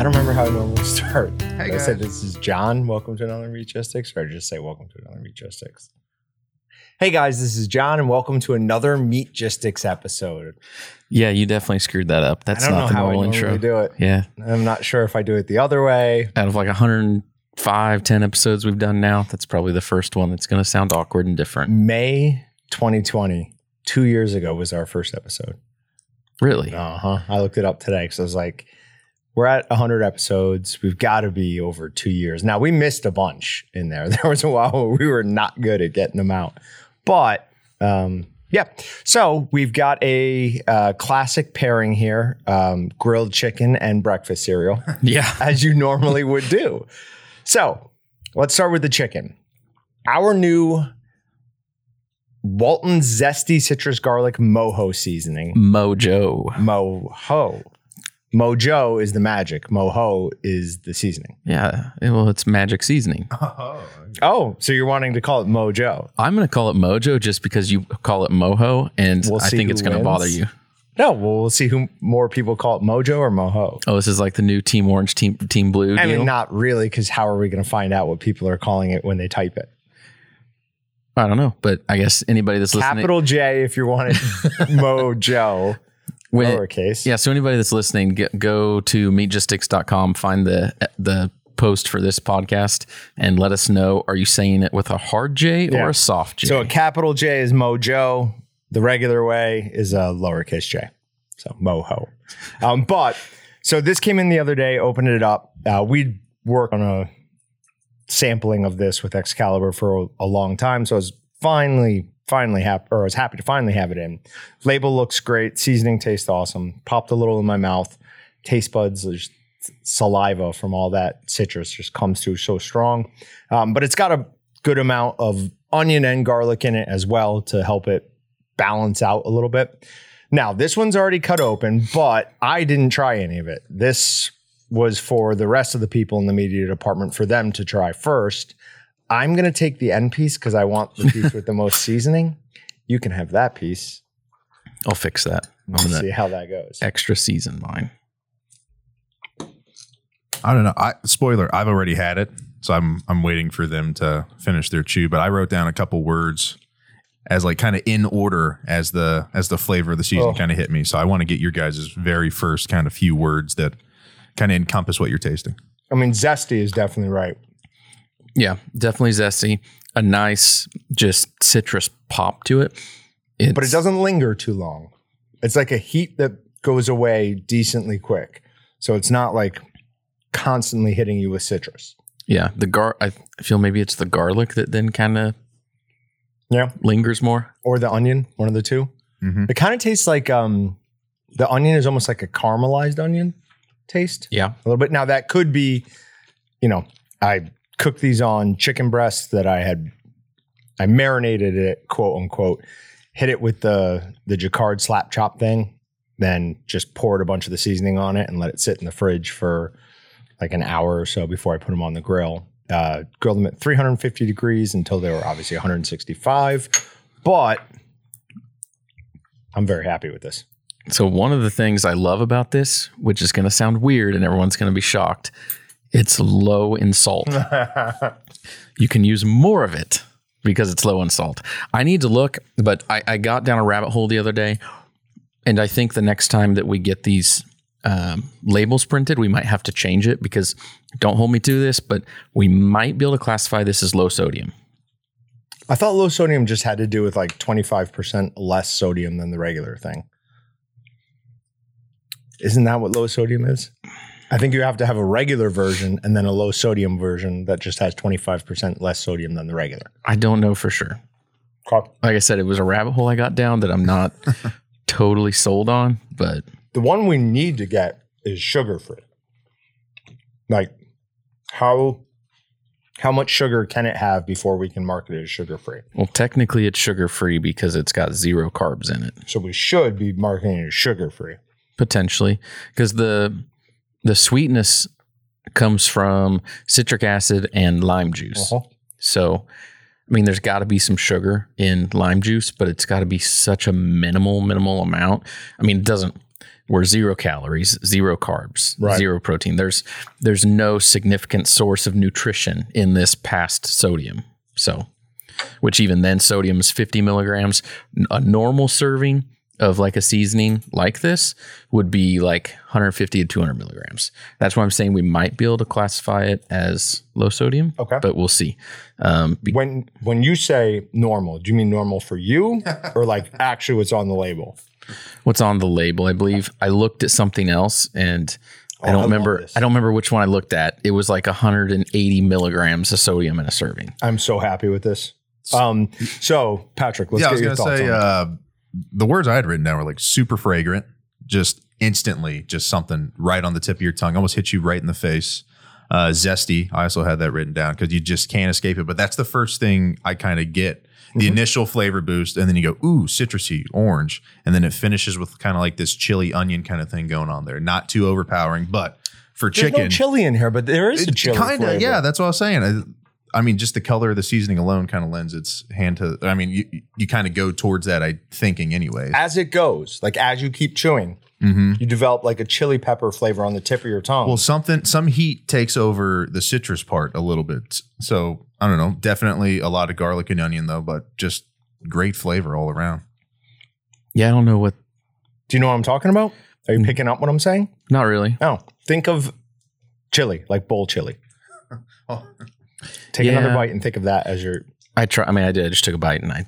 I don't remember how I normally start. Hey, I said this is Jon. Welcome to another Meatgistics, or just say welcome to another Meatgistics. Hey guys, this is Jon, and welcome to another Meatgistics episode. Yeah, you definitely screwed that up. That's I don't not know the how I normal normally intro. do it. Yeah. I'm not sure if I do it the other way. Out of like 105, 10 episodes we've done now, that's probably the first one that's going to sound awkward and different. May 2020, two years ago, was our first episode. Really? Uh huh. I looked it up today because I was like, we're at 100 episodes. We've got to be over two years. Now, we missed a bunch in there. There was a while where we were not good at getting them out. But um, yeah, so we've got a uh, classic pairing here um, grilled chicken and breakfast cereal, Yeah. as you normally would do. So let's start with the chicken. Our new Walton Zesty Citrus Garlic Mojo seasoning. Mojo. Moho. Mojo is the magic. Moho is the seasoning. Yeah. Well, it's magic seasoning. Oh, Oh, so you're wanting to call it Mojo? I'm going to call it Mojo just because you call it Moho, and We'll I see think who it's going to wins. bother you. No, well, we'll see who more people call it Mojo or Moho. Oh, this is like the new Team Orange, Team Team Blue. I deal? mean, not really, because how are we going to find out what people are calling it when they type it? I don't know, but I guess anybody that's listening. Capital J if you want it Mojo, when- lowercase. Yeah, so anybody that's listening, go to meatgistics.com, find the the post for this podcast, and let us know: Are you saying it with a hard J or a soft J? So a capital J is Mojo. The regular way is a lowercase j. So Moho. Um, but so this came in the other day, opened it up. Uh, we'd worked on a sampling of this with Excalibur for a, a long time. So I was finally, finally happy, or was happy to finally have it in. Label looks great. Seasoning tastes awesome. Popped a little in my mouth. Taste buds, there's saliva from all that citrus just comes through so strong. Um, but it's got a good amount of onion and garlic in it as well to help it balance out a little bit. Now, this one's already cut open, but I didn't try any of it. This was for the rest of the people in the media department for them to try first. I'm going to take the end piece because I want the piece with the most seasoning. You can have that piece. I'll fix that. I'm Let's see how that goes. extra season mine. I don't know. I, spoiler: I've already had it, so I'm I'm waiting for them to finish their chew. But I wrote down a couple words as like kind of in order as the as the flavor of the season Oh. kind of hit me. So I want to get your guys' very first kind of few words that kind of encompass what you're tasting. I mean, zesty is definitely right. Yeah, definitely zesty. A nice, just citrus pop to it. It's, but it doesn't linger too long. It's like a heat that goes away decently quick. So it's not like constantly hitting you with citrus. Yeah, the gar. I feel maybe it's the garlic that then kind of Yeah. lingers more. Or the onion, one of the two. Mm-hmm. It kind of tastes like um the onion is almost like a caramelized onion taste. Yeah, A little bit. Now that could be, you know, I cooked these on chicken breasts that I had I marinated it, quote unquote, hit it with the the Jaccard slap chop thing, then just poured a bunch of the seasoning on it and let it sit in the fridge for like an hour or so before I put them on the grill. Uh, grilled them at 350 degrees until they were obviously 165. But I'm very happy with this. So one of the things I love about this, which is going to sound weird and everyone's going to be shocked, it's low in salt. you can use more of it because it's low in salt. I need to look, but I, I got down a rabbit hole the other day, and I think the next time that we get these um, labels printed, we might have to change it because don't hold me to this, but we might be able to classify this as low sodium. I thought low sodium just had to do with like 25% less sodium than the regular thing. Isn't that what low sodium is? I think you have to have a regular version and then a low sodium version that just has 25% less sodium than the regular. I don't know for sure. Like I said, it was a rabbit hole I got down that I'm not totally sold on, but The one we need to get is sugar free. Like how how much sugar can it have before we can market it as sugar free? well, technically it's sugar free because it's got zero carbs in it. So we should be marketing it as sugar free. potentially because the the sweetness comes from citric acid and lime juice. Uh-huh. So, I mean, there's got to be some sugar in lime juice, but it's got to be such a minimal, minimal amount. I mean, it doesn't were zero calories, zero carbs, Right. zero protein. There's there's no significant source of nutrition in this past sodium. So, which even then sodium is 50 milligrams. A normal serving of like a seasoning like this would be like 150 to 200 milligrams. That's why I'm saying we might be able to classify it as low sodium. Okay. but we'll see. Um, be- When when you say normal, do you mean normal for you or like actually what's on the label? what's on the label. I believe I looked at something else and I Oh, I don't love remember. I don't remember which one I looked at. It was like 180 milligrams of sodium in a serving. I'm so happy with this. Um, so Patrick, let's yeah, I get was your gonna thoughts say on it. uh, the words I had written down were like super fragrant, just instantly, just something right on the tip of your tongue, almost hit you right in the face. Uh, zesty. I also had that written down because you just can't escape it. But that's the first thing I kind of get the Mm-hmm. initial flavor boost, and then you go ooh citrusy, orange, and then it finishes with kind of like this chili onion kind of thing going on there. Not too overpowering, but for There's chicken, no chili in here, but there is a chili kind of yeah that's what i was saying I, I mean just the color of the seasoning alone kind of lends its hand to i mean you, you kind of go towards that i thinking anyways As it goes, like as you keep chewing, mm-hmm. you develop like a chili pepper flavor on the tip of your tongue. well something some heat takes over the citrus part a little bit so i don't know definitely a lot of garlic and onion though but just great flavor all around Yeah, I don't know what. do you know what I'm talking about? Are you mm. picking up what I'm saying? Not really. No. Think of chili, like bowl chili. Oh. Take another bite and think of that as your I try. I mean, I did. I just took a bite and I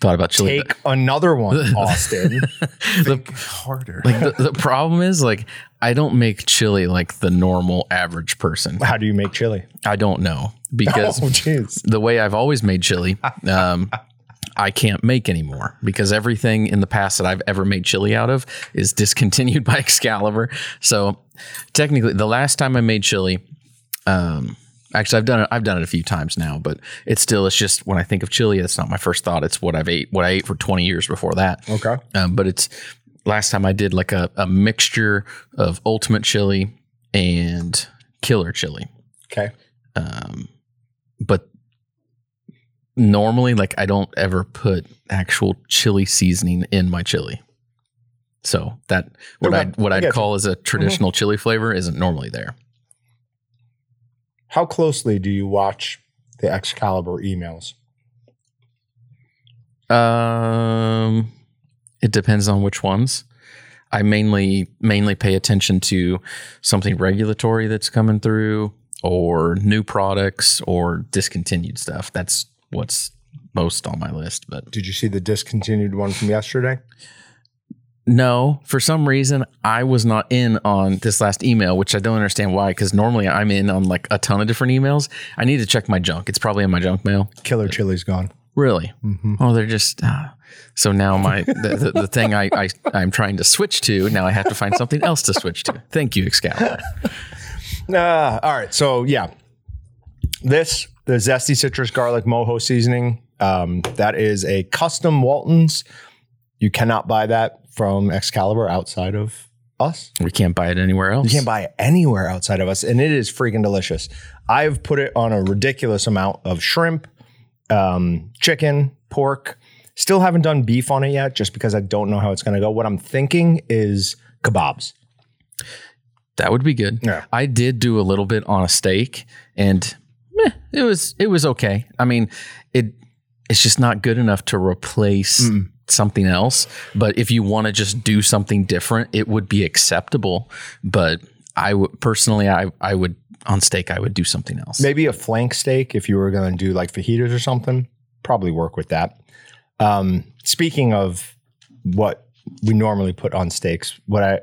thought about chili. take another one, Austin. the, harder like the, the problem is like I don't make chili like the normal average person. How do you make chili? I don't know because oh, the way I've always made chili, um, I can't make anymore because everything in the past that I've ever made chili out of is discontinued by Excalibur. So technically, the last time I made chili, um, actually I've done it. I've done it a few times now, but it's still it's just when I think of chili, that's not my first thought. It's what I've ate, what I ate for twenty years before that. Okay. Um, but it's last time I did like a, a mixture of ultimate chili and killer chili. Okay. Um, but normally, like I don't ever put actual chili seasoning in my chili. So that what Okay, I what I you. call as a traditional chili flavor isn't normally there. How closely do you watch the Excalibur emails? Um, it depends on which ones. I mainly mainly pay attention to something regulatory that's coming through, or new products, or discontinued stuff. That's what's most on my list. But Did you see the discontinued one from yesterday? No, for some reason, I was not in on this last email, which I don't understand why. Because normally I'm in on like a ton of different emails. I need to check my junk. It's probably in my junk mail. Killer chili's gone. Really? Mm-hmm. Oh, they're just. Uh, so now my the, the, the thing I, I I'm trying to switch to now I have to find something else to switch to. Thank you, Excalibur. Uh, all right. So yeah, this the zesty citrus garlic mojo seasoning. Um, that is a custom Walton's. You cannot buy that from Excalibur outside of us. We can't buy it anywhere else. You can't buy it anywhere outside of us, and it is freaking delicious. I've put it on a ridiculous amount of shrimp, um, chicken, pork. Still haven't done beef on it yet, just because I don't know how it's going to go. What I'm thinking is kebabs. That would be good. Yeah. I did do a little bit on a steak, and meh, it was it was okay. I mean, it it's just not good enough to replace something else. But if you want to just do something different, it would be acceptable. But I would personally, I I would on steak, I would do something else. Maybe a flank steak if you were going to do like fajitas or something. Probably work with that. Um, speaking of what we normally put on steaks, what I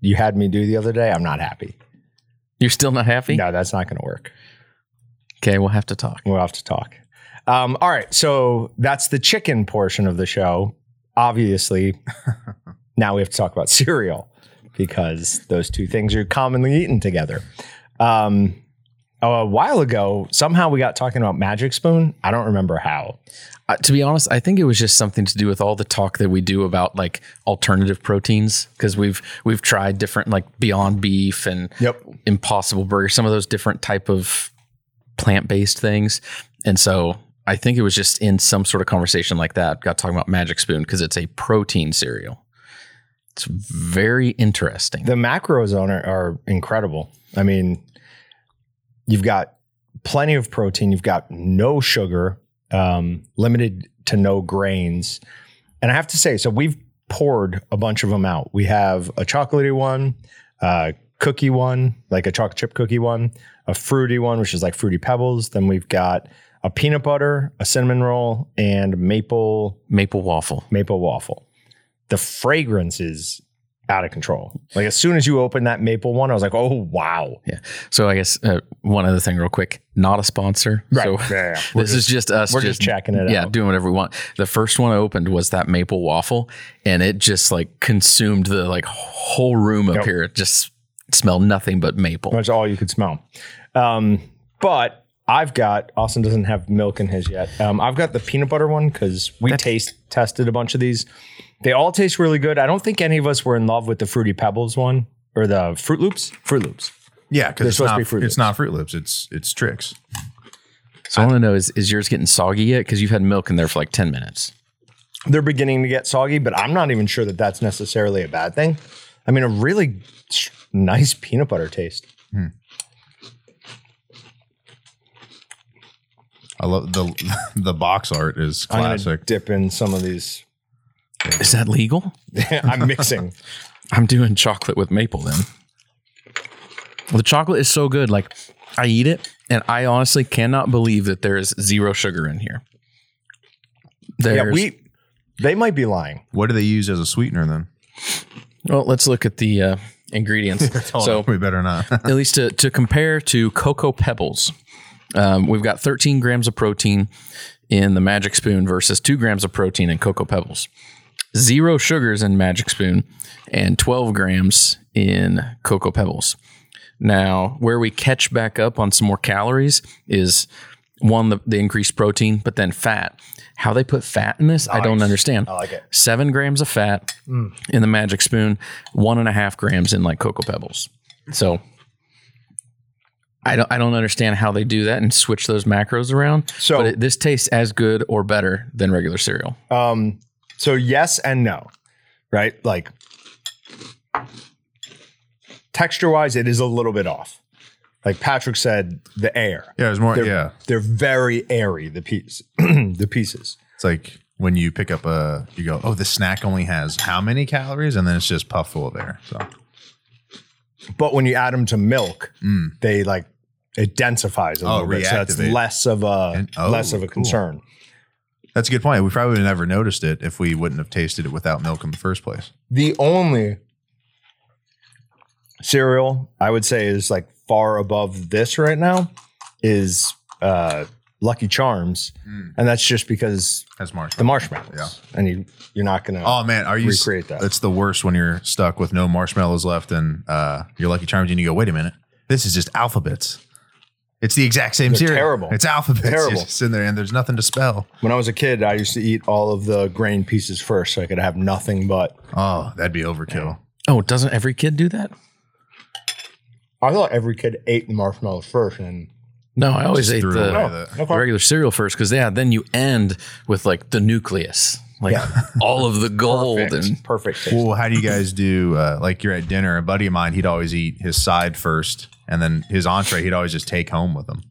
you had me do the other day, I'm not happy. You're still not happy? No, that's not going to work. Okay, we'll have to talk. We'll have to talk. Um, all right, so that's the chicken portion of the show. Obviously, now we have to talk about cereal because those two things are commonly eaten together. Um, a while ago, somehow we got talking about Magic Spoon. I don't remember how. Uh, to be honest, I think it was just something to do with all the talk that we do about like alternative proteins because we've we've tried different like Beyond Beef and Yep. Impossible Burger, some of those different type of plant based things, and so I think it was just in some sort of conversation like that got talking about Magic Spoon because it's a protein cereal. It's very interesting. The macros on it are incredible. I mean, you've got plenty of protein, you've got no sugar, um, limited to no grains. And I have to say, so we've poured a bunch of them out. We have a chocolatey one, a cookie one, like a chocolate chip cookie one, a fruity one, which is like fruity pebbles. Then we've got a peanut butter, a cinnamon roll, and maple Maple waffle. maple waffle. The fragrance is out of control. Like as soon as you open that maple one, I was like, oh wow. Yeah. So I guess uh, one other thing, real quick. Not a sponsor. So Yeah, yeah. This is just us. we're just checking it yeah, out. doing whatever we want. The first one I opened was that maple waffle, and it just like consumed the like whole room up Yep. here. It just smelled nothing but maple. That's all you could smell. Um, but I've got Austin doesn't have milk in his yet. Um, I've got the peanut butter one because we taste tested a bunch of these. They all taste really good. I don't think any of us were in love with the fruity pebbles one or the Fruit Loops. Fruit Loops. Yeah, because it's supposed to not be Fruit it's Loops. not Fruit Loops. It's it's Trix. So I want to know is is yours getting soggy yet? Because you've had milk in there for like ten minutes. They're beginning to get soggy, but I'm not even sure that that's necessarily a bad thing. I mean, a really nice peanut butter taste. I love the the box art is I'm gonna classic. dip in some of these. Is that legal? I'm mixing. I'm doing chocolate with maple then. The chocolate is so good. Like I eat it, and I honestly cannot believe that there is zero sugar in here. There's, yeah, we. They might be lying. What do they use as a sweetener then? well, let's look at the uh, ingredients. so we better not. at least to, to compare to Cocoa Pebbles, um, we've got 13 grams of protein in the Magic Spoon versus two grams of protein in Cocoa Pebbles. Zero sugars in Magic Spoon and 12 grams in Cocoa Pebbles. Now, where we catch back up on some more calories is one, the, the increased protein, but then fat. How they put fat in this, I don't understand. I like it. Seven grams of fat in the Magic Spoon, one and a half grams in like Cocoa Pebbles. So I don't I don't understand how they do that and switch those macros around. So- but it, this tastes as good or better than regular cereal. Um, so yes and no, right? Like texture wise, it is a little bit off. Like Patrick said, the air. yeah, it's more. They're, yeah, they're very airy. The piece, the pieces. it's like when you pick up a, you go, oh, the snack only has how many calories, and then it's just puff full of air. So But when you add them to milk, they like it densifies a Oh, little bit. So it's less of a And- oh, less of a cool. concern. that's a good point. We probably would have never noticed it if we wouldn't have tasted it without milk in the first place. The only cereal I would say is like far above this right now is uh, Lucky Charms, and that's just because Has the marshmallow. marshmallows. Yeah. and you you're not gonna. Oh man, are you Recreate that. It's the worst when you're stuck with no marshmallows left and uh, your Lucky Charms, and you go, "Wait a minute, this is just alphabets." It's the exact same They're cereal. terrible. It's alphabets. Terrible. You're in there, and there's nothing to spell. When I was a kid, I used to eat all of the grain pieces first, so I could have nothing but. Oh, that'd be overkill. Oh, doesn't every kid do that? I thought every kid ate the marshmallows first, and No, I always ate threw the, away the- the regular cereal first because yeah, then you end with like the nucleus, like all of the gold perfect, and perfect. taste. Well, how do you guys do? Uh, like you're at dinner, a buddy of mine, he'd always eat his side first, and then his entree he'd always just take home with him.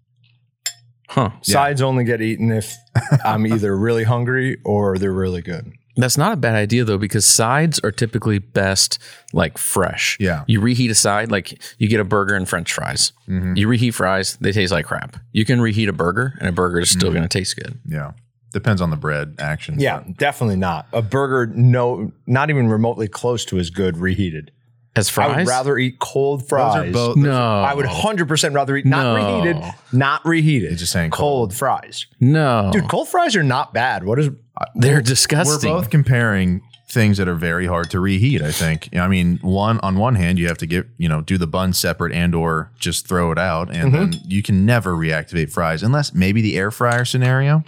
huh. Sides only get eaten if I'm either really hungry or they're really good. That's not a bad idea though, because sides are typically best like fresh. Yeah. You reheat a side, like you get a burger and French fries. Mm-hmm. You reheat fries, they taste like crap. You can reheat a burger, and a burger is Mm-hmm. still going to taste good. Yeah, depends on the bread action. Yeah, definitely not. A burger, no, not even remotely close to as good reheated. As fries, I would rather eat cold those fries. are both. no. I would 100% rather eat not No. reheated, not reheated. You're just saying cold, fries. no, Dude, cold fries are not bad. What is they're disgusting. We're both comparing things that are very hard to reheat. I think. I mean, one on one hand, you have to get you know do the bun separate and or just throw it out, and Mm-hmm. then you can never reactivate fries unless maybe the air fryer scenario.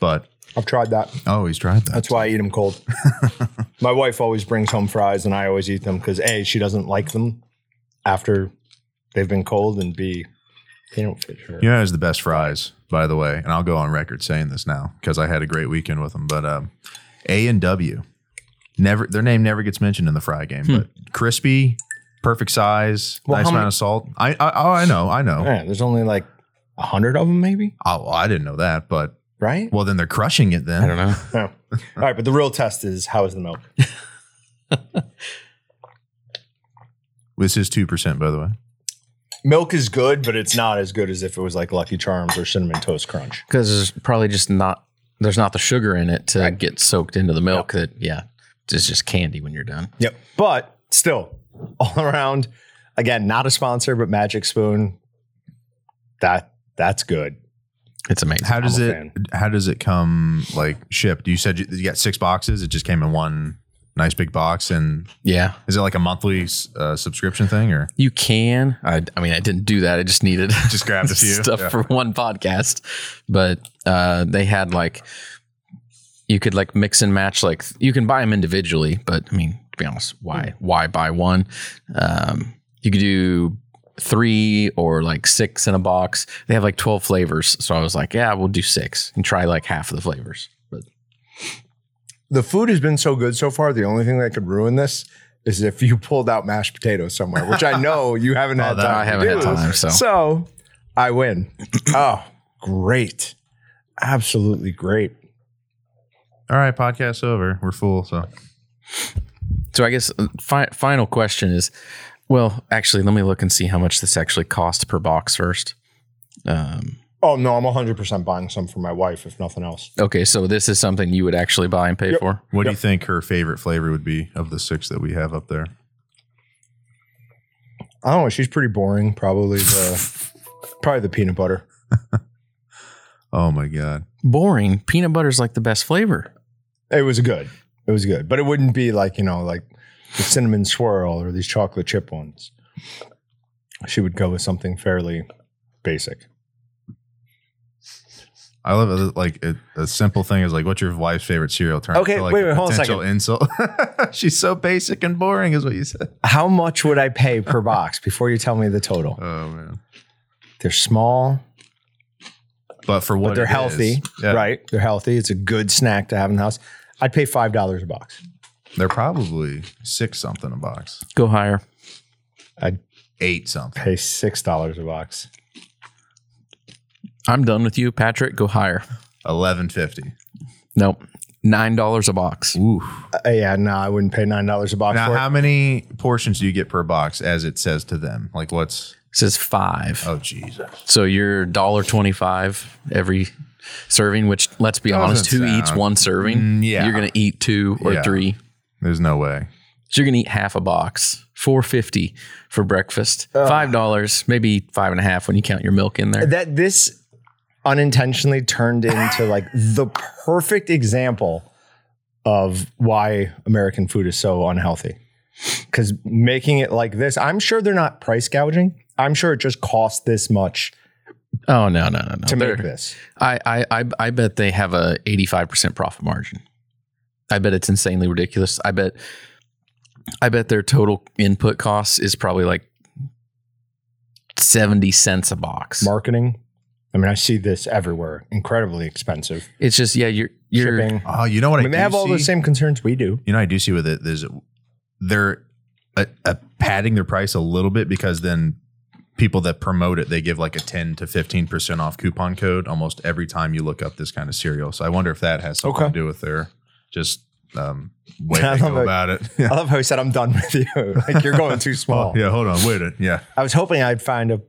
But I've tried that. oh, he's tried that. That's why I eat them cold. My wife always brings home fries and I always eat them because A, she doesn't like them after they've been cold, and B, they don't fit her. You know, it's the best fries, by the way, and I'll go on record saying this now because I had a great weekend with them. But um, A and W, Never, their name never gets mentioned in the fry game, but crispy, perfect size, Well, nice amount many- of salt. I, I, oh, I know, I know. Yeah, there's only like a hundred of them, maybe. Oh, I didn't know that, but Right? well, then they're crushing it. Then I don't know. Oh. All right, but the real test is how is the milk? this is two percent, by the way. Milk is good, but it's not as good as if it was like Lucky Charms or Cinnamon Toast Crunch. Because there's probably just not there's not the sugar in it to get soaked into the milk. That yeah, it's just candy when you're done. Yep. But still, all around, again, not a sponsor, but Magic Spoon. That that's good. It's amazing. How does it? fan. How does it come like shipped? You said you, you got six boxes. It just came in one nice big box, and yeah, is it like a monthly uh, subscription thing or? you can. I, I mean, I didn't do that. I just needed Just grabbed a few. stuff Yeah. for one podcast, but uh, they had like you could like mix and match. Like you can buy them individually, but I mean, to be honest, why why buy one? Um, you could do three or like six in a box. They have like twelve flavors, so I was like, yeah, we'll do six and try like half of the flavors. But The food has been so good so far. The only thing that could ruin this is if you pulled out mashed potatoes somewhere, which I know you haven't had that- time. I to haven't had do. time, so. so I win. oh, great. Absolutely great. All right, podcast over. We're full. So So I guess uh, fi- final question is, well, actually, let me look and see how much this actually costs per box first. Um, Oh no, I'm 100 percent buying some for my wife, if nothing else. okay, so this is something you would actually buy and pay Yep. for. what do you think her favorite flavor would be of the six that we have up there? I don't know. She's pretty boring. Probably the probably the peanut butter. Oh my god. Boring. Peanut butter's like the best flavor. It was good. It was good, but it wouldn't be like you know like the cinnamon swirl or these chocolate chip ones. She would go with something fairly basic. I love it. Like it, a simple thing is like, what's your wife's favorite cereal? Turn Okay, to, like wait, a wait, hold on a potential insult. She's so basic and boring, is what you said. How much would I pay per box before you tell me the total? Oh man. They're small, But for what but they're healthy, yeah, right? They're healthy. It's a good snack to have in the house. I'd pay five dollars a box. They're probably six something a box, Go higher. I'd eight something. pay six dollars a box. I'm done with you, Patrick. Go higher. Eleven fifty. Nope. Nine dollars a box. Ooh. Uh, yeah, no, I wouldn't pay nine dollars a box Now, for how it. many portions do you get per box, as it says to them? Like, what's? It says five. Oh Jesus. So you're dollar twenty five every serving. Which let's be Doesn't honest, who eats sound- one serving? Mm, yeah. You're gonna eat two or Yeah. three. There's no way. So you're gonna eat half a box. Four fifty for breakfast. Oh. Five dollars, maybe five and a half when you count your milk in there. that this unintentionally turned into like the perfect example of why American food is so unhealthy. Because making it like this, I'm sure they're not price gouging. I'm sure it just costs this much Oh no, no, no, no. to They're- make this. I, I, I, I bet they have a 85% profit margin. I bet it's insanely ridiculous. I bet, I bet their total input costs is probably like 70 cents a box. Marketing. I mean, I see this everywhere. Incredibly expensive. It's just, yeah, you're, you're, Shipping. Oh, you know what I I, mean, they do have all the same concerns we do. You know, I do see with it is they're uh, uh, padding their price a little bit because then people that promote it they give like a 10 to 15 percent off coupon code almost every time you look up this kind of cereal. So I wonder if that has something Okay. to do with their just um, way I they go about it. I love how he said, I'm done with you. like, you're going too small. yeah, hold on, wait. a- minute. Yeah, I was hoping I'd find a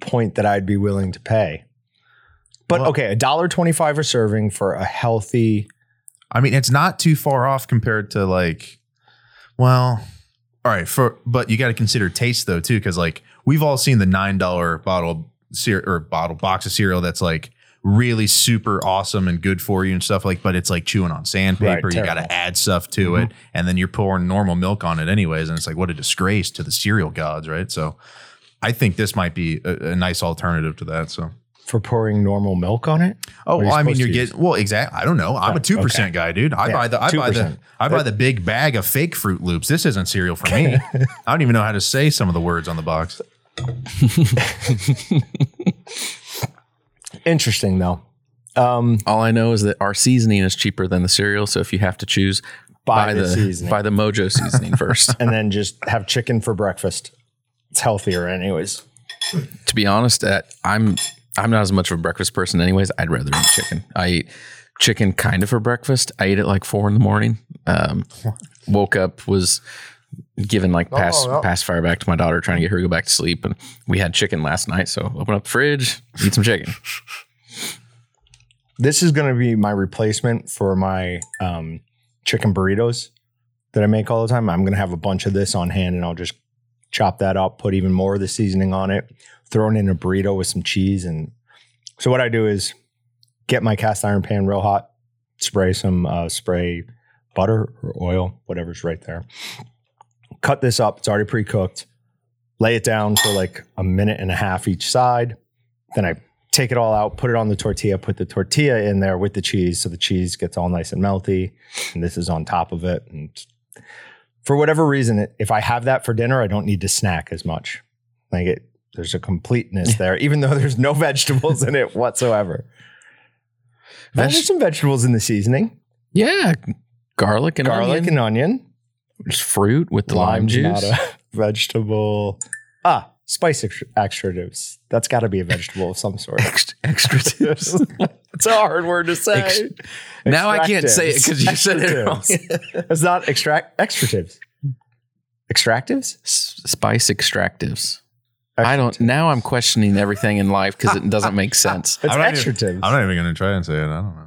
point that I'd be willing to pay. But Well- okay, a dollar twenty-five a serving for a healthy. I mean, it's not too far off compared to like, well, all right. For but you got to consider taste though too, because like we've all seen the nine dollar bottle cere- or bottle box of cereal that's like really super awesome and good for you and stuff like. But it's like chewing on sandpaper. Right, you got to add stuff to mm-hmm. it, and then you're pouring normal milk on it anyways, and it's like what a disgrace to the cereal gods, right? So. I think this might be a, a nice alternative to that. So, for pouring normal milk on it. Oh, What are you well, I mean, you're getting well, exactly. I don't know. I'm a oh, two percent okay. guy, dude. I Yeah, buy the I buy the I buy the big bag of fake Fruit Loops. This isn't cereal for me. I don't even know how to say some of the words on the box. Interesting though. Um, all I know is that our seasoning is cheaper than the cereal. So if you have to choose By the, by the Mojo seasoning first. and then just have chicken for breakfast. It's healthier, anyways. to be honest, that I'm I'm not as much of a breakfast person, anyways. I'd rather eat chicken. I eat chicken kind of for breakfast. I ate it like four in the morning. Um, woke up was given like pass no. fire back to my daughter, trying to get her to go back to sleep, and we had chicken last night. So open up the fridge, eat some chicken. This is going to be my replacement for my um, chicken burritos that I make all the time. I'm going to have a bunch of this on hand, and I'll just chop that up, put even more of the seasoning on it, throw it in a burrito with some cheese, and so what I do is get my cast iron pan real hot, spray some uh, spray butter or oil, whatever's right there. Cut this up. It's already pre cooked. Lay it down for like a minute and a half each side. Then I take it all out, put it on the tortilla, put the tortilla in there with the cheese, so the cheese gets all nice and melty. And this is on top of it. And for whatever reason, if I have that for dinner, I don't need to snack as much. Like it, there's a completeness there, even though there's no vegetables in it whatsoever. Veg- there's some vegetables in the seasoning, Yeah, garlic and garlic onion, and onion, Just fruit with the lime Lime's juice. not a vegetable. Ah, spice ext- extratives. That's got to be a vegetable of some sort. Extra, extra it's a hard word to say. Ex- now I can't say it because you said it wrong. It's not extract extratives. Extractives? S- Spice extractives. I don't. Now I'm questioning everything in life because it doesn't make sense. It's I'm not even- I'm not even going to try and say it. I don't know.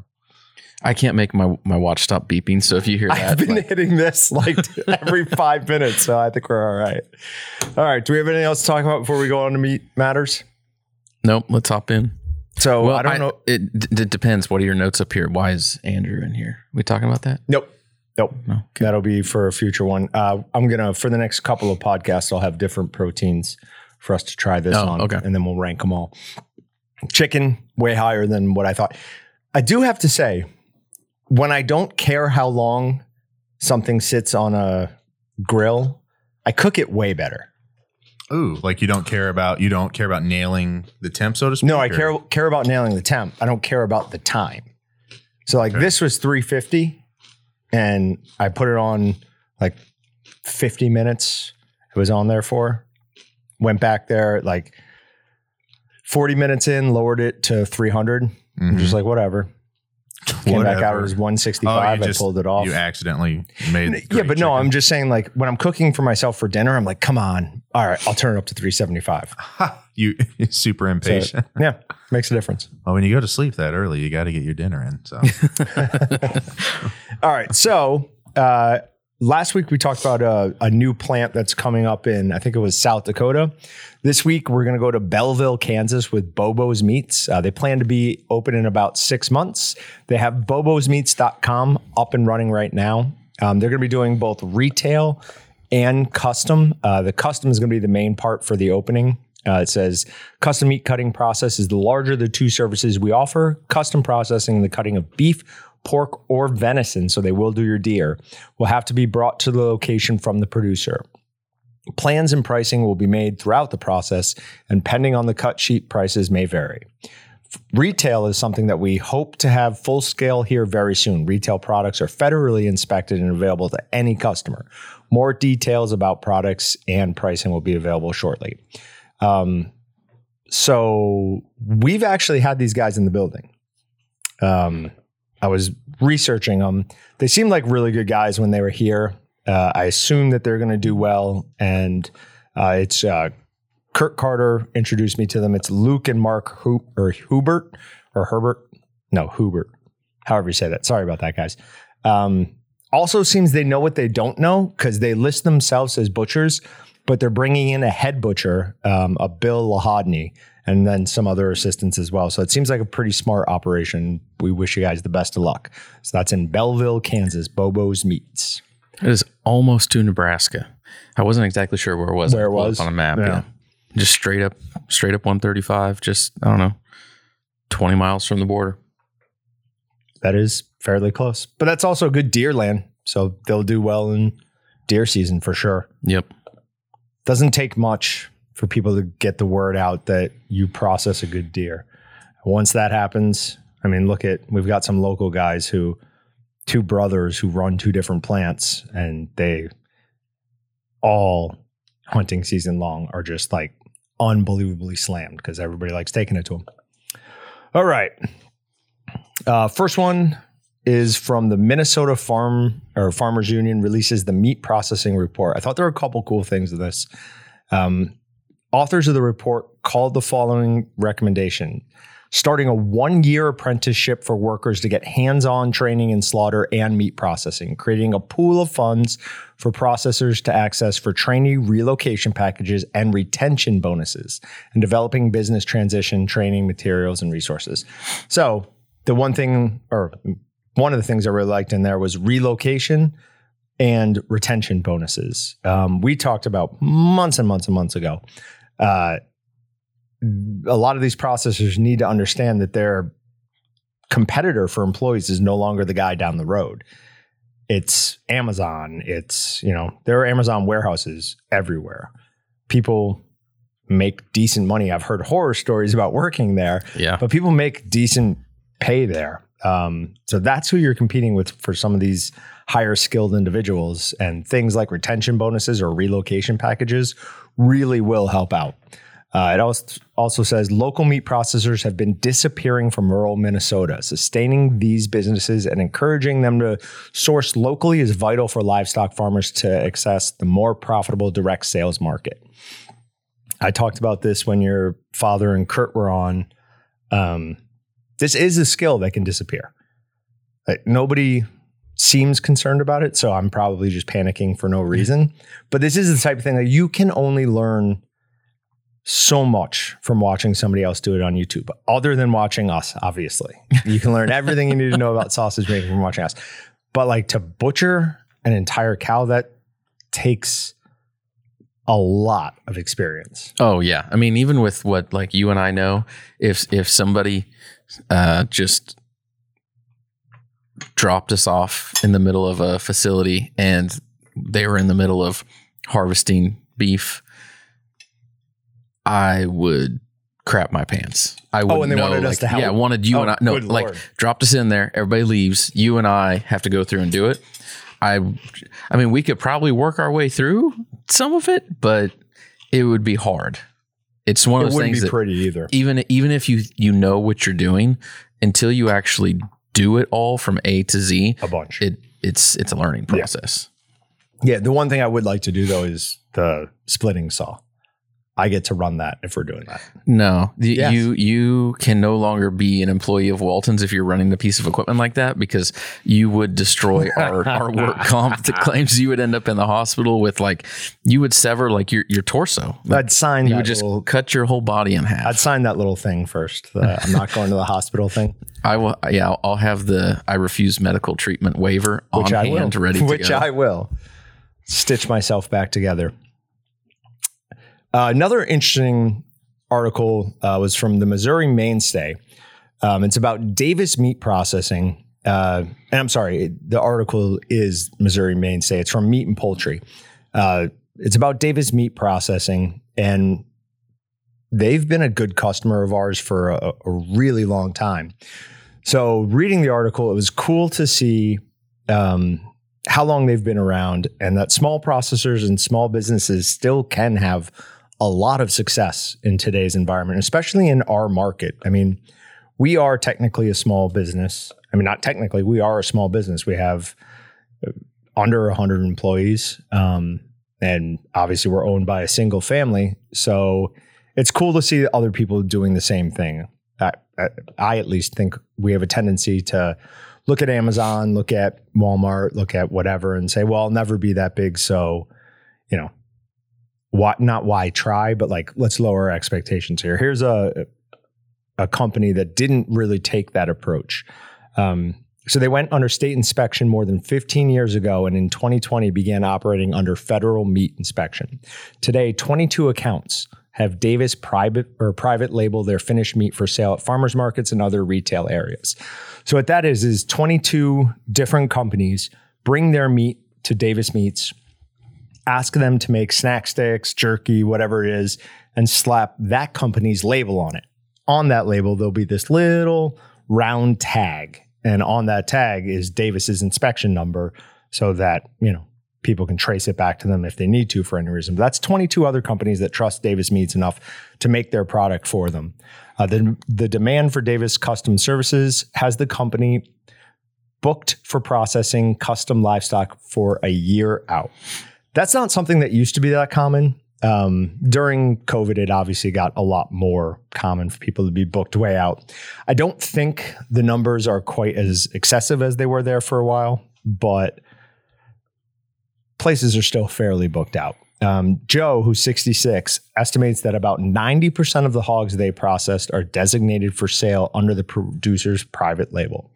I can't make my my watch stop beeping. So if you hear that, I've been like, hitting this like every five minutes, so I think we're all right. All right. Do we have anything else to talk about before we go on to meat matters? nope. Let's hop in. So well, I don't know. It, d- it depends. What are your notes up here? Why is Andrew in here? we talking about that? Nope. Nope. No. Okay. That'll be for a future one. Uh, I'm gonna for the next couple of podcasts, I'll have different proteins for us to try this Oh, on, okay. and then we'll rank them all. Chicken way higher than what I thought. I do have to say, when I don't care how long something sits on a grill, I cook it way better. Ooh, like you don't care about you don't care about nailing the temp, so to speak. No, I or- care care about nailing the temp. I don't care about the time. So like Okay. this was 350 and I put it on like 50 minutes. It was on there for. Went back there like 40 minutes in, lowered it to 300. I'm Mhm. Just like whatever. Came back out it was Oh, 165. you I just- pulled it off. You accidentally made. yeah, but no. I'm just saying like when I'm cooking for myself for dinner, I'm like, come on. All right, I'll turn it up to 375. You super So, impatient. yeah, makes a difference. well, when you go to sleep that early, you got to get your dinner in. So All right. So uh, last week we talked about a, a new plant that's coming up in, I think it was South Dakota. This week we're going to go to Belleville, Kansas with Bobo's Meats. Uh, they plan to be open in about six months. They have bobosmeats.com up and running right now. Um, they're going to be doing both retail and custom. Uh, the custom is going to be the main part for the opening. Uh, it says custom meat cutting process is the larger of the two services we offer. Custom processing, the cutting of beef, pork, or venison, so they will do your deer, will have to be brought to the location from the producer. Plans and pricing will be made throughout the process, and pending on the cut sheet, prices may vary. Retail is something that we hope to have full scale here very soon. Retail products are federally inspected and available to any customer. More details about products and pricing will be available shortly. Um, so we've actually had these guys in the building. Um, I was researching them. They seemed like really good guys when they were here. Uh, I assume that they're going to do well. And uh, it's uh, Kurt Carter introduced me to them. It's Luke and Mark Hu- or Hubert or Herbert. No, Hubert. However you say that. Sorry about that, guys. Um, also seems they know what they don't know because they list themselves as butchers, but they're bringing in a head butcher, um, a Bill Lahodney, and then some other assistants as well. So it seems like a pretty smart operation. We wish you guys the best of luck. So that's in Belleville, Kansas. Bobo's Meats. It is almost to Nebraska. I wasn't exactly sure where it was. Where it was? on a map. Yeah. Yeah. just straight up, straight up 135. Just I don't know, 20 miles from the border. That is fairly close, but that's also good deer land. So they'll do well in deer season for sure. Yep. Doesn't take much for people to get the word out that you process a good deer. Once that happens, I mean, look at we've got some local guys who two brothers who run two different plants, and they all hunting season long are just like unbelievably slammed because everybody likes taking it to them. All right. Uh, first one is from the Minnesota Farm or Farmers Union releases the meat processing report. I thought there were a couple cool things in this. Um, authors of the report called the following recommendation starting a one year apprenticeship for workers to get hands on training in slaughter and meat processing, creating a pool of funds for processors to access for trainee relocation packages and retention bonuses, and developing business transition training materials and resources. So, the one thing, or one of the things I really liked in there was relocation and retention bonuses. Um, we talked about months and months and months ago. Uh, a lot of these processors need to understand that their competitor for employees is no longer the guy down the road. It's Amazon. It's, you know, there are Amazon warehouses everywhere. People make decent money. I've heard horror stories about working there, Yeah. but people make decent pay there. Um, so that's who you're competing with for some of these higher skilled individuals. And things like retention bonuses or relocation packages really will help out. Uh, it also, says local meat processors have been disappearing from rural Minnesota. Sustaining these businesses and encouraging them to source locally is vital for livestock farmers to access the more profitable direct sales market. I talked about this when your father and Kurt were on. Um, this is a skill that can disappear. Like, nobody seems concerned about it, so I'm probably just panicking for no reason. But this is the type of thing that you can only learn so much from watching somebody else do it on YouTube, other than watching us, obviously. You can learn everything you need to know about sausage making from watching us. But like to butcher an entire cow, that takes a lot of experience. Oh yeah. I mean, even with what like you and I know, if if somebody uh, just dropped us off in the middle of a facility and they were in the middle of harvesting beef, I would crap my pants. I would Oh, and they know, wanted us to help? Yeah, wanted you Oh, and I. No, like Lord. dropped us in there. Everybody leaves. You and I have to go through and do it. I, I mean, we could probably work our way through some of it, but it would be hard. It's one It of those wouldn't things be that pretty either. even even if you you know what you're doing, until you actually do it all from A to Z, A bunch. it it's it's a learning process. Yeah, the one thing I would like to do though is the splitting saw. I get to run that if we're doing that. No, the, Yes. you you can no longer be an employee of Walton's if you're running a piece of equipment like that because you would destroy our, our work comp that claims you would end up in the hospital with like you would sever like your your torso. I'd sign you that would just little, cut your whole body in half. I'd sign that little thing first. The, I'm not going to the hospital thing, I will. Yeah, I'll, I'll have the I refuse medical treatment waiver on which I hand, will. ready to which go. I will stitch myself back together. Uh, another interesting article uh, was from the Missouri Mainstay. Um, it's about Davis Meat Processing. Uh, and I'm sorry, the article is Missouri Mainstay. It's from Meat and Poultry. Uh, it's about Davis Meat Processing, and they've been a good customer of ours for a, a really long time. So, reading the article, it was cool to see um, how long they've been around and that small processors and small businesses still can have a lot of success in today's environment, especially in our market. I mean, we are technically a small business. I mean, not technically, we are a small business. We have uh, under 100 employees. Um, and obviously, we're owned by a single family. So it's cool to see other people doing the same thing. I, I, I at least think we have a tendency to look at Amazon, look at Walmart, look at whatever, and say, "Well, I'll never be that big." So, you know, what? Not why try, but like let's lower expectations here. Here's a a company that didn't really take that approach. Um, so they went under state inspection more than 15 years ago, and in 2020 began operating under federal meat inspection. Today, 22 accounts have Davis private or private label their finished meat for sale at farmers markets and other retail areas. So what that is is 22 different companies bring their meat to Davis Meats, ask them to make snack sticks, jerky, whatever it is, and slap that company's label on it. On that label, there'll be this little round tag. and on that tag is Davis's inspection number, so that you know people can trace it back to them if they need to for any reason. But that's 22 other companies that trust Davis Meats enough to make their product for them. Uh, the, the demand for Davis Custom Services has the company booked for processing custom livestock for a year out. That's not something that used to be that common. Um, during COVID, it obviously got a lot more common for people to be booked way out. I don't think the numbers are quite as excessive as they were there for a while, but places are still fairly booked out. Um, Joe, who's 66, estimates that about 90% of the hogs they processed are designated for sale under the producer's private label.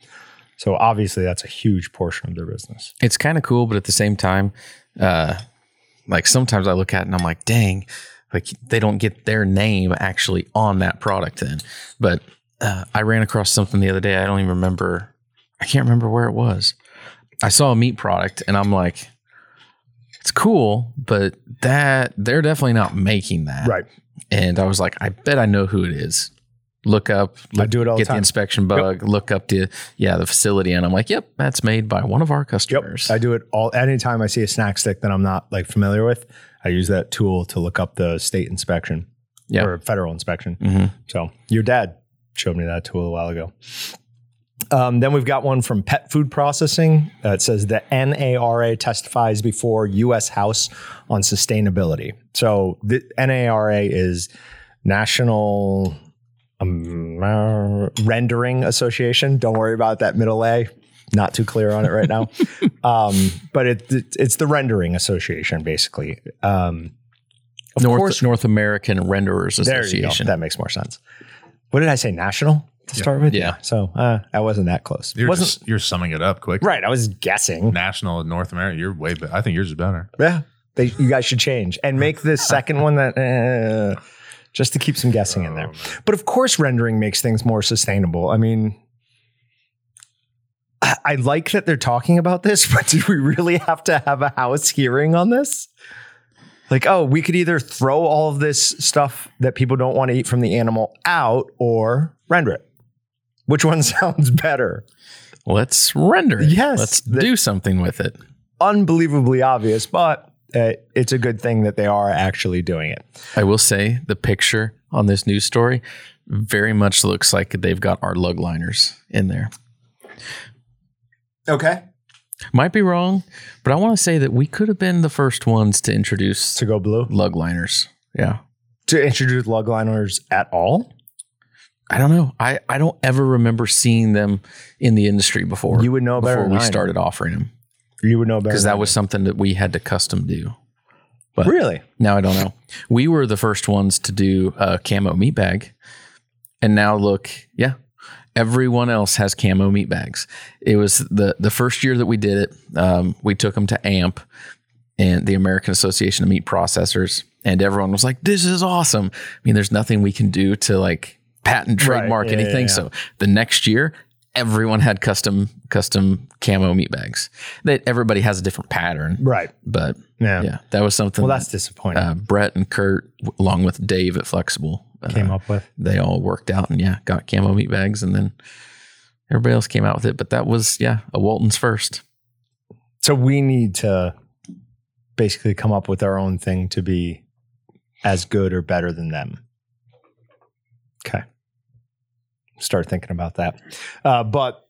So obviously, that's a huge portion of their business. It's kind of cool, but at the same time, uh, like sometimes I look at it and I'm like, dang, like they don't get their name actually on that product then. But uh, I ran across something the other day. I don't even remember. I can't remember where it was. I saw a meat product and I'm like, it's cool, but that they're definitely not making that. Right. And I was like, I bet I know who it is. Look up, I do it all get the, time. inspection bug, look up the yeah the facility, and I'm like, yep, that's made by one of our Yep. customers. I do it all anytime I see a snack stick that I'm not like familiar with. I use that tool to look up the state inspection Yeah. or federal inspection. Mhm. So your dad showed me that tool a while ago. Um, then we've got one from Pet Food Processing. Uh, it says the NARA testifies before U.S. House on sustainability. So the NARA is National um, uh, Rendering Association. Don't worry about that middle A. Not too clear on it right now. um, but it, it, it's the Rendering Association, basically. Um, of North course, North American Renderers there you go. Association. That makes more sense. What did I say? National to start with. Yeah. So uh, I wasn't that close. You're wasn't just, you're summing it up quick. right. I was guessing. National in North America. You're way better. I think yours is better. Yeah. They, you guys should change and make this second one that uh, just to keep some guessing in there. Oh, but of course, rendering makes things more sustainable. I mean, I, like that they're talking about this, but do we really have to have a house hearing on this? Like, oh, we could either throw all of this stuff that people don't want to eat from the animal out or render it. Which one sounds better? Let's render it. Yes. Let's do something with it. Unbelievably obvious, but uh, it's a good thing that they are actually doing it. I will say the picture on this news story very much looks like they've got our lug liners in there. Okay. Might be wrong, but I want to say that we could have been the first ones to introduce To go blue. lug liners. Yeah. To introduce lug liners at all? I don't know. I, I don't ever remember seeing them in the industry before. You would know better before than we started offering them You would know better. because that was something that we had to custom do. I. really Now I don't know. We were the first ones to do a camo meat bag, and now look, yeah, everyone else has camo meat bags. It was the the first year that we did it. Um, we took them to AMP and the American Association of Meat Processors, and everyone was like, "This is awesome." I mean, there's nothing we can do to like patent trademark Yeah, yeah, anything. yeah. So the next year. Everyone had custom custom camo meat bags. That everybody has a different pattern, right. but Yeah. yeah, that was something. Well, that- that's disappointing. uh, Brett and Kurt, along with Dave at Flexible, uh, Came up with. They all worked out and yeah, got camo meat bags, and then everybody else came out with it. But that was yeah, a Walton's first. So we need to basically come up with our own thing to be as good or better than them. Okay. Start thinking about that. Uh, but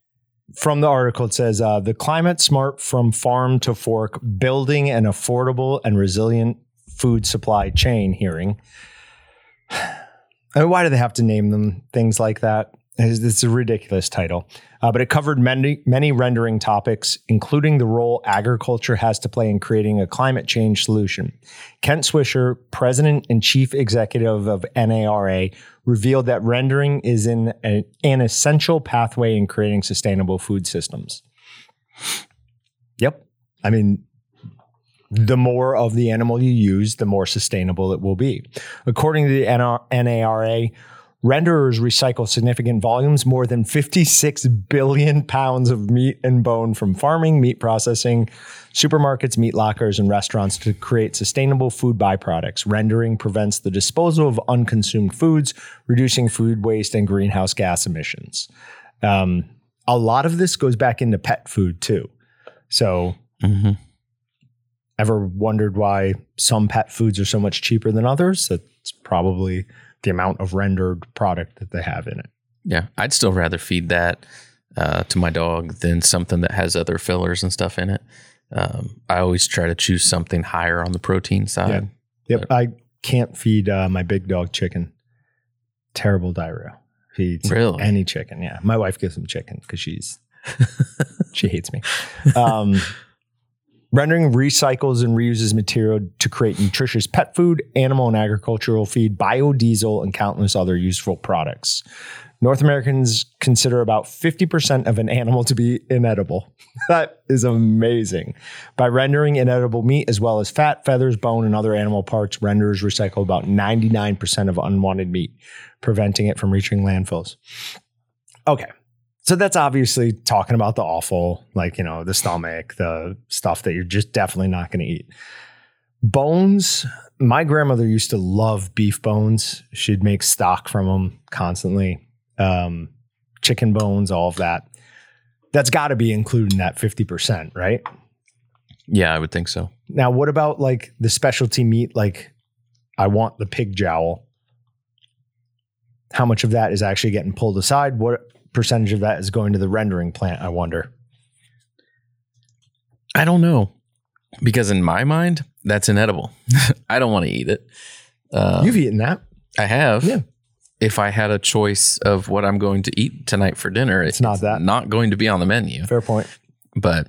from the article, it says uh, the climate smart from farm to fork, building an affordable and resilient food supply chain hearing. I mean, why do they have to name them things like that? It's, a ridiculous title. Uh, but it covered many, many rendering topics, including the role agriculture has to play in creating a climate change solution. Kent Swisher, president and chief executive of NARA, revealed that rendering is in a- an essential pathway in creating sustainable food systems. Yep. I mean, the more of the animal you use, the more sustainable it will be. According to the NARA, renderers recycle significant volumes, more than 56 billion pounds of meat and bone from farming, meat processing, supermarkets, meat lockers, and restaurants to create sustainable food byproducts. Rendering prevents the disposal of unconsumed foods, reducing food waste and greenhouse gas emissions. Um, a lot of this goes back into pet food too. So, Mhm. ever wondered why some pet foods are so much cheaper than others? That's probably the amount of rendered product that they have in it. Yeah, I'd still rather feed that uh, to my dog than something that has other fillers and stuff in it. Um, I always try to choose something higher on the protein side. Yep. I can't feed uh, my big dog chicken. Terrible diarrhea. He eats Really? any chicken. Yeah. My wife gives him chicken because she's she hates me. Um, rendering recycles and reuses material to create nutritious pet food, animal and agricultural feed, biodiesel, and countless other useful products. North Americans consider about 50% of an animal to be inedible. That is amazing. By rendering inedible meat as well as fat, feathers, bone, and other animal parts, renders recycle about 99% of unwanted meat, preventing it from reaching landfills. Okay. So that's obviously talking about the awful, like, you know, the stomach, the stuff that you're just definitely not going to eat. Bones, my grandmother used to love beef bones. She'd make stock from them constantly. Um, chicken bones, all of that. That's got to be included in that 50%, right? Yeah, I would think so. Now, what about like the specialty meat? Like, I want the pig jowl. How much of that is actually getting pulled aside? What percentage of that is going to the rendering plant? I wonder. I don't know because in my mind, that's inedible. I don't want to eat it. Uh, You've eaten that. I have. Yeah. If I had a choice of what I'm going to eat tonight for dinner, It's not that. Not going to be on the menu. Fair point. But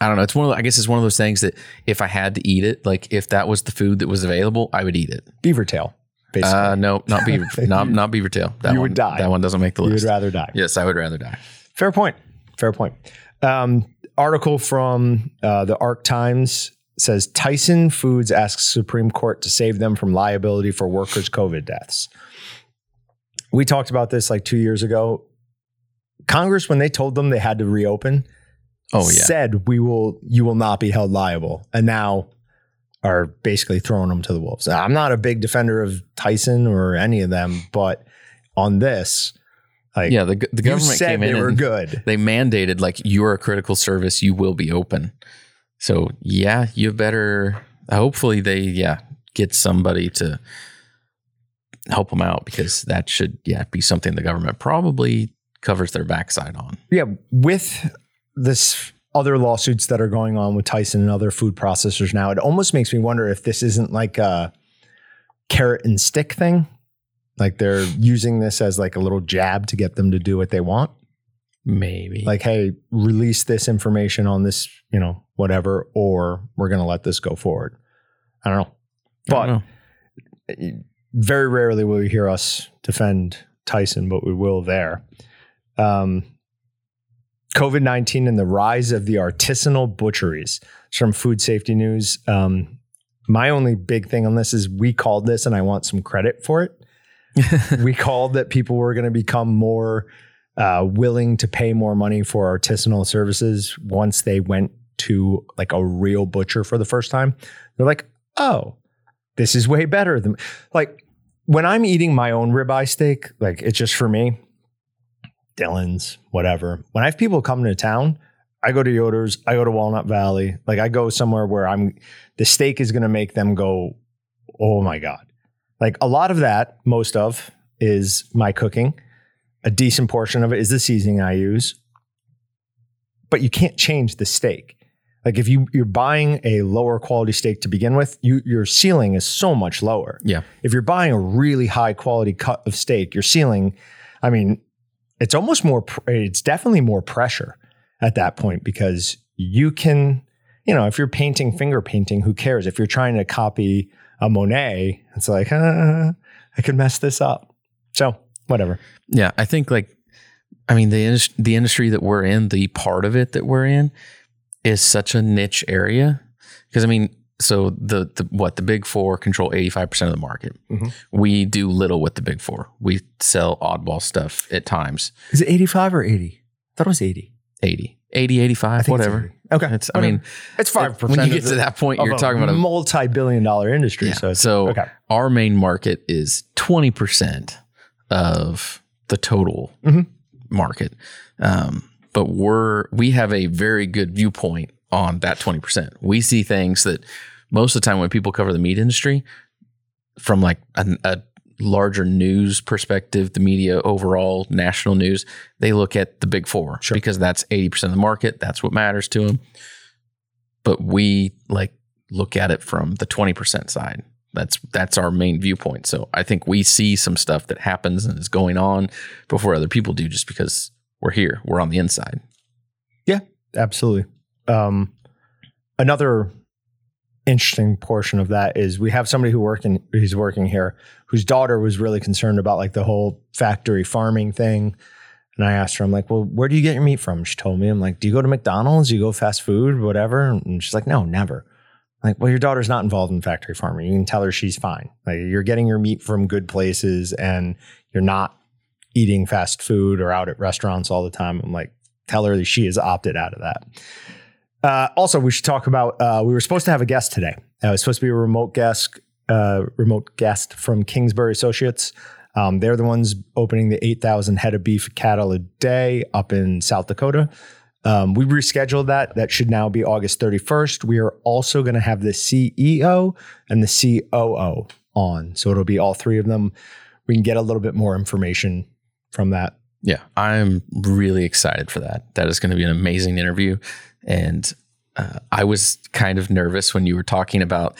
I don't know. It's one of the, I guess it's one of those things that if I had to eat it, like if that was the food that was available, I would eat it. Beaver tail, basically. Uh, no, not beaver, not not beaver tail. That You one, would die. That one doesn't make the list. you would rather die. yes, I would rather die. Fair point. Fair point. Um, article from uh, the Ark Times says Tyson Foods asks Supreme Court to save them from liability for workers' COVID deaths. We talked about this like two years ago. Congress, when they told them they had to reopen, Oh yeah. said we will, you will not be held liable, and now are basically throwing them to the wolves. I'm not a big defender of Tyson or any of them, but on this, like Yeah, the, the government said came they in were and good. they mandated like you're a critical service, you will be open. So yeah, you better. Hopefully they yeah get somebody to help them out because that should yeah be something the government probably covers their backside on. Yeah, with this other lawsuits that are going on with Tyson and other food processors now, it almost makes me wonder if this isn't like a carrot and stick thing. Like they're using this as like a little jab to get them to do what they want. Maybe Like, hey, release this information on this, you know, whatever, or we're going to let this go forward. I don't know. I don't But know. very rarely will you hear us defend Tyson, but we will there. Um, COVID 19 and the rise of the artisanal butcheries. It's from Food Safety News. Um, my only big thing on this is we called this, and I want some credit for it. we called that people were going to become more uh, willing to pay more money for artisanal services once they went to like a real butcher for the first time. They're like, oh, this is way better than like when I'm eating my own ribeye steak, like it's just for me, Dillons, whatever. When I have people come to town, I go to Yoder's, I go to Walnut Valley, like I go somewhere where I'm the steak is gonna make them go, oh my God. Like a lot of that, most of, is my cooking. A decent portion of it is the seasoning I use. But you can't change the steak. Like if you you're buying a lower quality steak to begin with, you your ceiling is so much lower. Yeah. If you're buying a really high quality cut of steak, your ceiling, I mean, it's almost more. It's definitely more pressure at that point because you can, you know, if you're painting finger painting, who cares? If you're trying to copy a Monet, it's like, uh, I could mess this up. So whatever. Yeah, I think like, I mean the the industry that we're in, the part of it that we're in, is such a niche area. Because I mean, so the the what the big four control eighty five percent of the market. Mhm. We do little with the big four. We sell oddball stuff at times. Is it 85 or 80? I thought it was 80. 80, 80 85, whatever. Okay. It's I mean, it's 5%. when you get to that point, you're talking about a multi billion dollar industry. Yeah. So, it's, So okay. our main market is 20% of the total Mhm. market. Um, but we're we have a very good viewpoint on that 20%. We see things that most of the time when people cover the meat industry from like a, a larger news perspective, the media overall, national news, they look at the big four Sure. because that's 80% of the market. That's what matters to them. But we like look at it from the 20% side. That's that's our main viewpoint. So I think we see some stuff that happens and is going on before other people do just because we're here. We're on the inside. Yeah, absolutely. Um, another interesting portion of that is we have somebody who working who's working here whose daughter was really concerned about like the whole factory farming thing. And I asked her, I'm like, well, where do you get your meat from? She told me, I'm like, do you go to McDonald's? Do you go fast food, whatever? And she's like, no, never. I'm like, well, your daughter's not involved in factory farming. You can tell her she's fine. Like you're getting your meat from good places and you're not eating fast food or out at restaurants all the time. I'm like, tell her that she has opted out of that. Uh, also, we should talk about. Uh, we were supposed to have a guest today. Uh, it was supposed to be a remote guest, uh, remote guest from Kingsbury Associates. Um, they're the ones opening the 8,000 head of beef cattle a day up in South Dakota. Um, we rescheduled that. That should now be August 31st. We are also going to have the CEO and the COO on. So it'll be all three of them. We can get a little bit more information from that. Yeah, I'm really excited for that. That is going to be an amazing interview. And uh, I was kind of nervous when you were talking about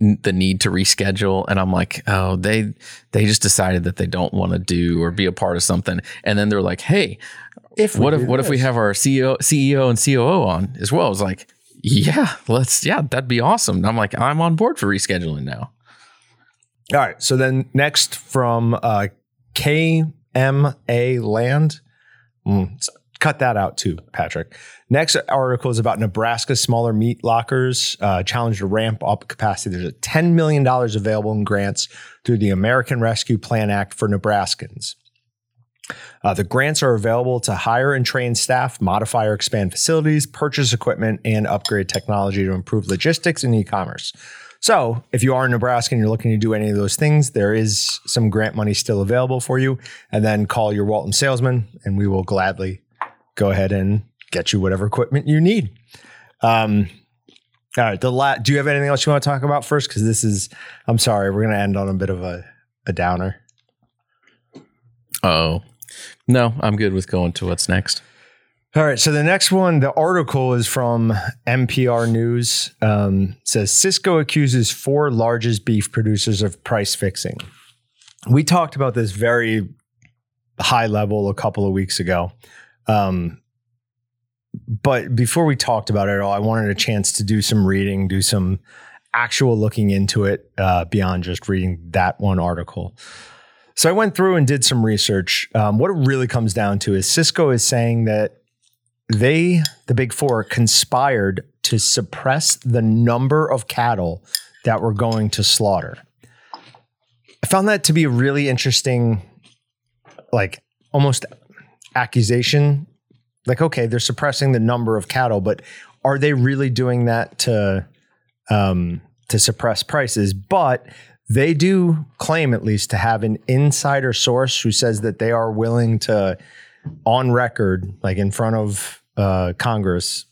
n- the need to reschedule, and I'm like, oh, they they just decided that they don't want to do or be a part of something, and then they're like, hey, If what if what if we have our CEO CEO and COO on as well? I was like, yeah, let's yeah, that'd be awesome. And I'm like, I'm on board for rescheduling now. All right. So then next from uh, KMA Land. Mm, s- cut that out too, Patrick. Next article is about Nebraska's smaller meat lockers uh, to ramp up capacity. There's a $10 million available in grants through the American Rescue Plan Act for Nebraskans. Uh, the grants are available to hire and train staff, modify or expand facilities, purchase equipment, and upgrade technology to improve logistics and e commerce. So, if you are in Nebraska and you're looking to do any of those things, there is some grant money still available for you. And then call your Walton salesman, and we will gladly go ahead and get you whatever equipment you need. Um, all right. The la- Do you have anything else you want to talk about first? Because this is, I'm sorry, we're going to end on a bit of a, a downer. Oh, no, I'm good with going to what's next. All right. So the next one, the article is from NPR News. Um, says Sysco accuses four largest beef producers of price fixing. We talked about this very high level a couple of weeks ago. Um, but before we talked about it at all, I wanted a chance to do some reading, do some actual looking into it uh, beyond just reading that one article. So I went through and did some research. Um, what it really comes down to is Sysco is saying that they, the big four, conspired to suppress the number of cattle that were going to slaughter. I found that to be a really interesting, like almost accusation. Like, okay, they're suppressing the number of cattle, but are they really doing that to um, to suppress prices? But they do claim, at least, to have an insider source who says that they are willing to, on record, like in front of uh, Congress,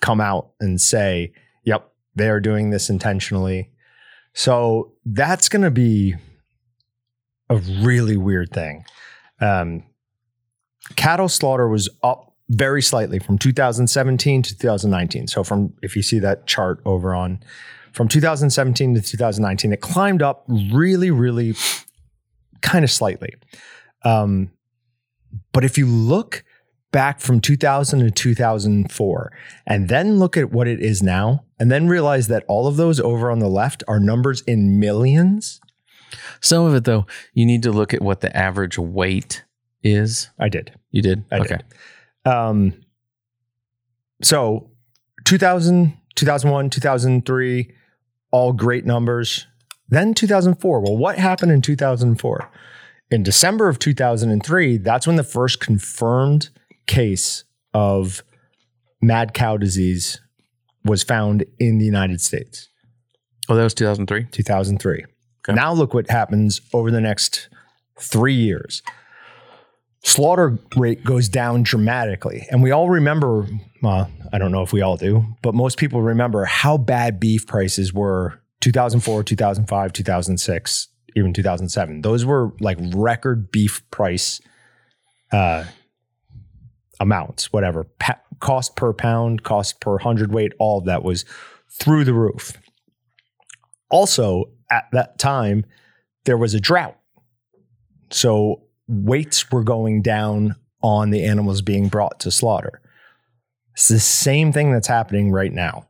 come out and say, "Yep, they are doing this intentionally." So that's going to be a really weird thing. Um, cattle slaughter was up very slightly from 2017 to 2019. So from if you see that chart over on from 2017 to 2019, it climbed up really, really kind of slightly. Um, but if you look back from 2000 to 2004 and then look at what it is now and then realize that all of those over on the left are numbers in millions Some of it, though, you need to look at what the average weight is. i did You did? I did. Um, so 2000, 2001, 2003, all great numbers. Then 2004. Well, what happened in 2004? In December of 2003, that's when the first confirmed case of mad cow disease was found in the United States. Oh, that was 2003? 2003. Okay. Now look what happens over the next three years. Slaughter rate goes down dramatically. And we all remember, well, I don't know if we all do, but most people remember how bad beef prices were 2004, 2005, 2006, even 2007. Those were like record beef price uh, amounts, whatever. Pa- cost per pound, cost per hundredweight, all of that was through the roof. Also, at that time, there was a drought. So weights were going down on the animals being brought to slaughter. It's the same thing that's happening right now.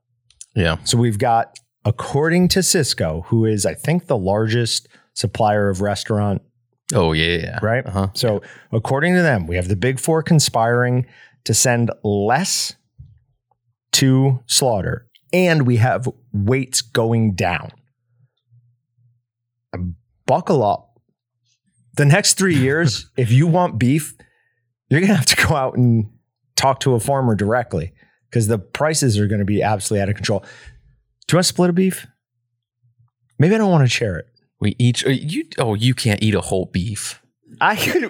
Yeah. So we've got, according to Sysco, who is, I think, the largest supplier of restaurant, Oh yeah. yeah. right? Uh-huh. So according to them, we have the big four conspiring to send less to slaughter, and we have weights going down. Buckle up. The next three years, if you want beef, you're gonna have to go out and talk to a farmer directly because the prices are going to be absolutely out of control. Do you want to split a beef? Maybe I don't want to share it. We each uh, you oh you can't eat a whole beef. I could.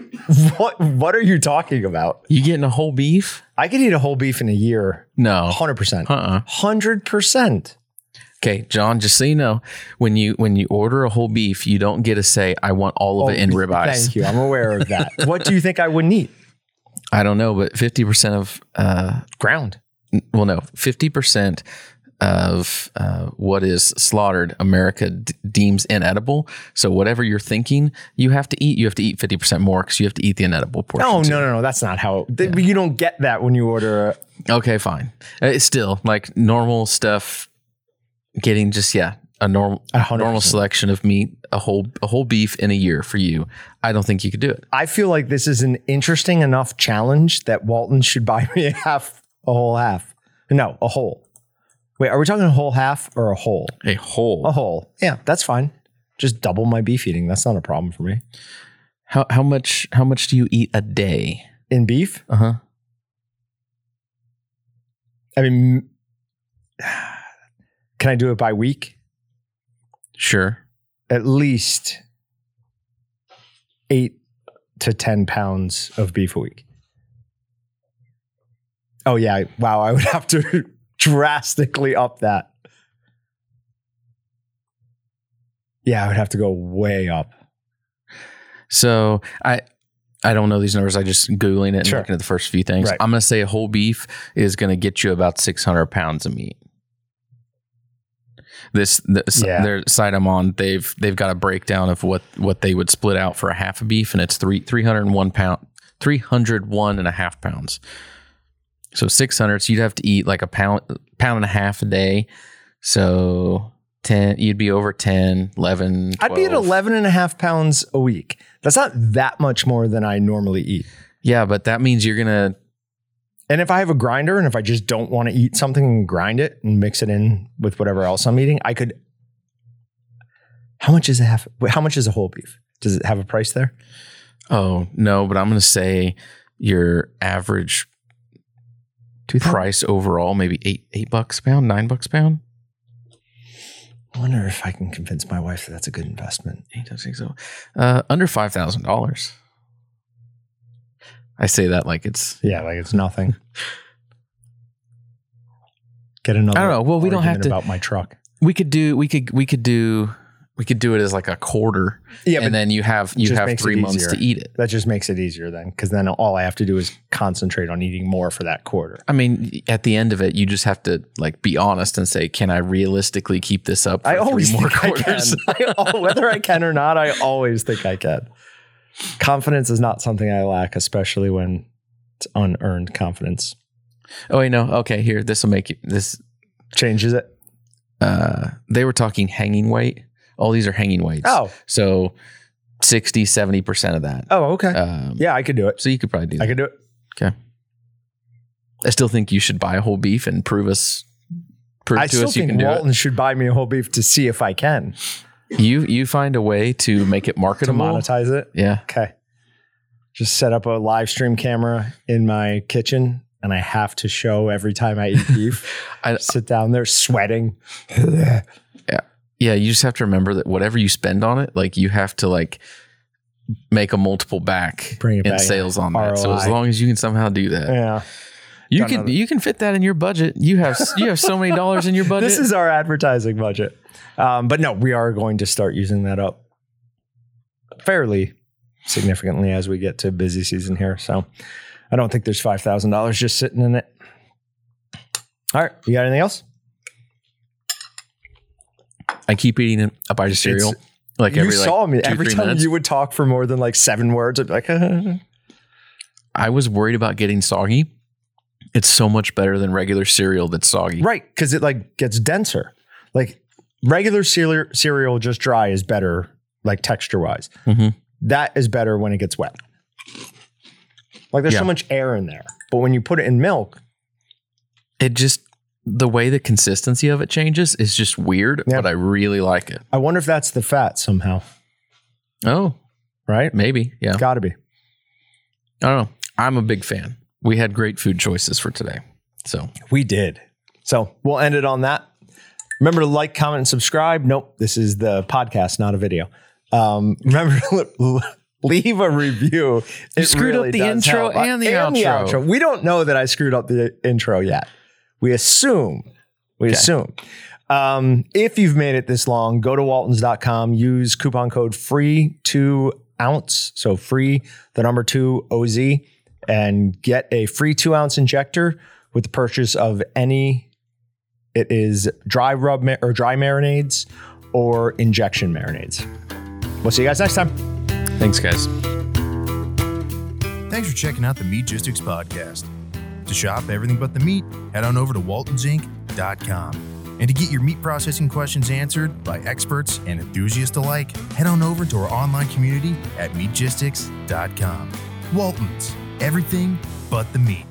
What? What are you talking about? You getting a whole beef? I could eat a whole beef in a year, No. hundred percent, uh hundred percent. Okay, Jon. Just so you know, when you when you order a whole beef, you don't get to say I want all of it in ribeyes. Oh, Thank you. I'm aware of that. what do you think I wouldn't eat? I don't know, but fifty percent of uh, Ground. well, no, fifty percent of uh, what is slaughtered, America d- deems inedible. So whatever you're thinking, you have to eat. You have to eat fifty percent more because you have to eat the inedible portion. Oh too. no, no, no. That's not how. th- You don't get that when you order. A, Okay, fine. Uh, It's still like normal stuff. Getting just yeah a normal A hundred normal selection of meat, a whole a whole beef in a year for you. I don't think you could do it. I feel like this is an interesting enough challenge that Walton should buy me a half, a whole half. No, a whole. Wait, are we talking a whole half or a whole? A whole. A whole. Yeah, that's fine. Just double my beef eating. That's not a problem for me. How how much how much do you eat a day? In beef, Uh huh. I mean, can I do it by week? Sure. At least eight to 10 pounds of beef a week. Oh, yeah. Wow. I would have to drastically up that. Yeah, I would have to go way up. So I I don't know these numbers. I just googling it and Sure. looking at the first few things. Right. I'm gonna say a whole beef is gonna get you about 600 pounds of meat. This, this Yeah. their site I'm on, they've they've got a breakdown of what what they would split out for a half a beef, and it's three 301 pound 301 and a half pounds. So 600. So you'd have to eat like a pound pound and a half a day. So 10, you'd be over 10, 11. I'd be at 11 and a half pounds a week. That's not that much more than I normally eat. Yeah, but that means you're gonna And if I have a grinder and if I just don't want to eat something and grind it and mix it in with whatever else I'm eating, I could. How much is a half? How much is a whole beef? Does it have a price there? Oh no, but I'm going to say your average price overall maybe eight eight bucks a pound, nine bucks a pound. I wonder if I can convince my wife that that's a good investment. Eight, I think so. Uh, under five thousand dollars. I say that like it's. Yeah, like it's nothing. Get another. I don't know. Well, we don't have to- about my truck. We could do. We could. We could do. We could do it as like a quarter, Yeah, and then you have you have three months easier. to eat it. that just makes it easier then, because then all I have to do is concentrate on eating more for that quarter. I mean, at the end of it, you just have to like be honest and say, "Can I realistically keep this up?" For I always three more think I quarters. can. I, whether I can or not, I always think I can. Confidence is not something I lack, especially when it's unearned confidence. oh, wait, no. Okay, here. This will make you. This Changes it. uh, they were talking hanging weight. All these are hanging weights. Oh, So 60, 70% of that. oh, okay. Um, yeah, I could do it. So you could probably do that. I could do it. Okay. I still think you should buy a whole beef and prove us, prove I to still us you think can do Walton should buy me a whole beef to see if I can it. You you find a way to make it marketable. to monetize it. Yeah. Okay. Just set up a live stream camera in my kitchen, and I have to show every time I eat beef. I, Sit down there sweating. yeah. Yeah, you just have to remember that whatever you spend on it, like you have to like make a multiple back Bring it in back. sales on that. So as long as you can somehow do that, Yeah. you Got can another- you can fit that in your budget. You have you have so many dollars in your budget. This is our advertising budget. Um, but no, we are going to start using that up fairly significantly as we get to busy season here. So I don't think there's five thousand dollars just sitting in it. All right, you got anything else? I keep eating a bite of cereal. like you every like, saw me two, every time minutes. you would talk for more than like seven words. I'd be like, I was worried about getting soggy. It's so much better than regular cereal that's soggy. right, because it like gets denser. Like regular cereal, cereal just dry is better, like texture wise. Mhm. That is better when it gets wet. Like there's Yeah. so much air in there, but when you put it in milk, It just the way the consistency of it changes is just weird, Yeah. but I really like it. I wonder if that's the fat somehow. Oh, Right? maybe. Yeah. Got to be. I don't know. I'm a big fan. We had great food choices for today. So We did. So we'll end it on that. Remember to like, comment, and subscribe. Nope, this is the podcast, not a video. Um, remember to leave a review. You It screwed up the intro help. and the outro. We don't know that I screwed up the intro yet. We assume. We assume. Um, if you've made it this long, go to waltons.com, use coupon code free two ounce. So free, the number two OZ, and get a free two ounce injector with the purchase of any. It is dry rub ma- or dry marinades or injection marinades. We'll see you guys next time. thanks, guys. Thanks for checking out the Meatgistics podcast. To shop everything but the meat, head on over to waltonsinc.com. And to get your meat processing questions answered by experts and enthusiasts alike, head on over to our online community at meatgistics.com. Waltons, everything but the meat.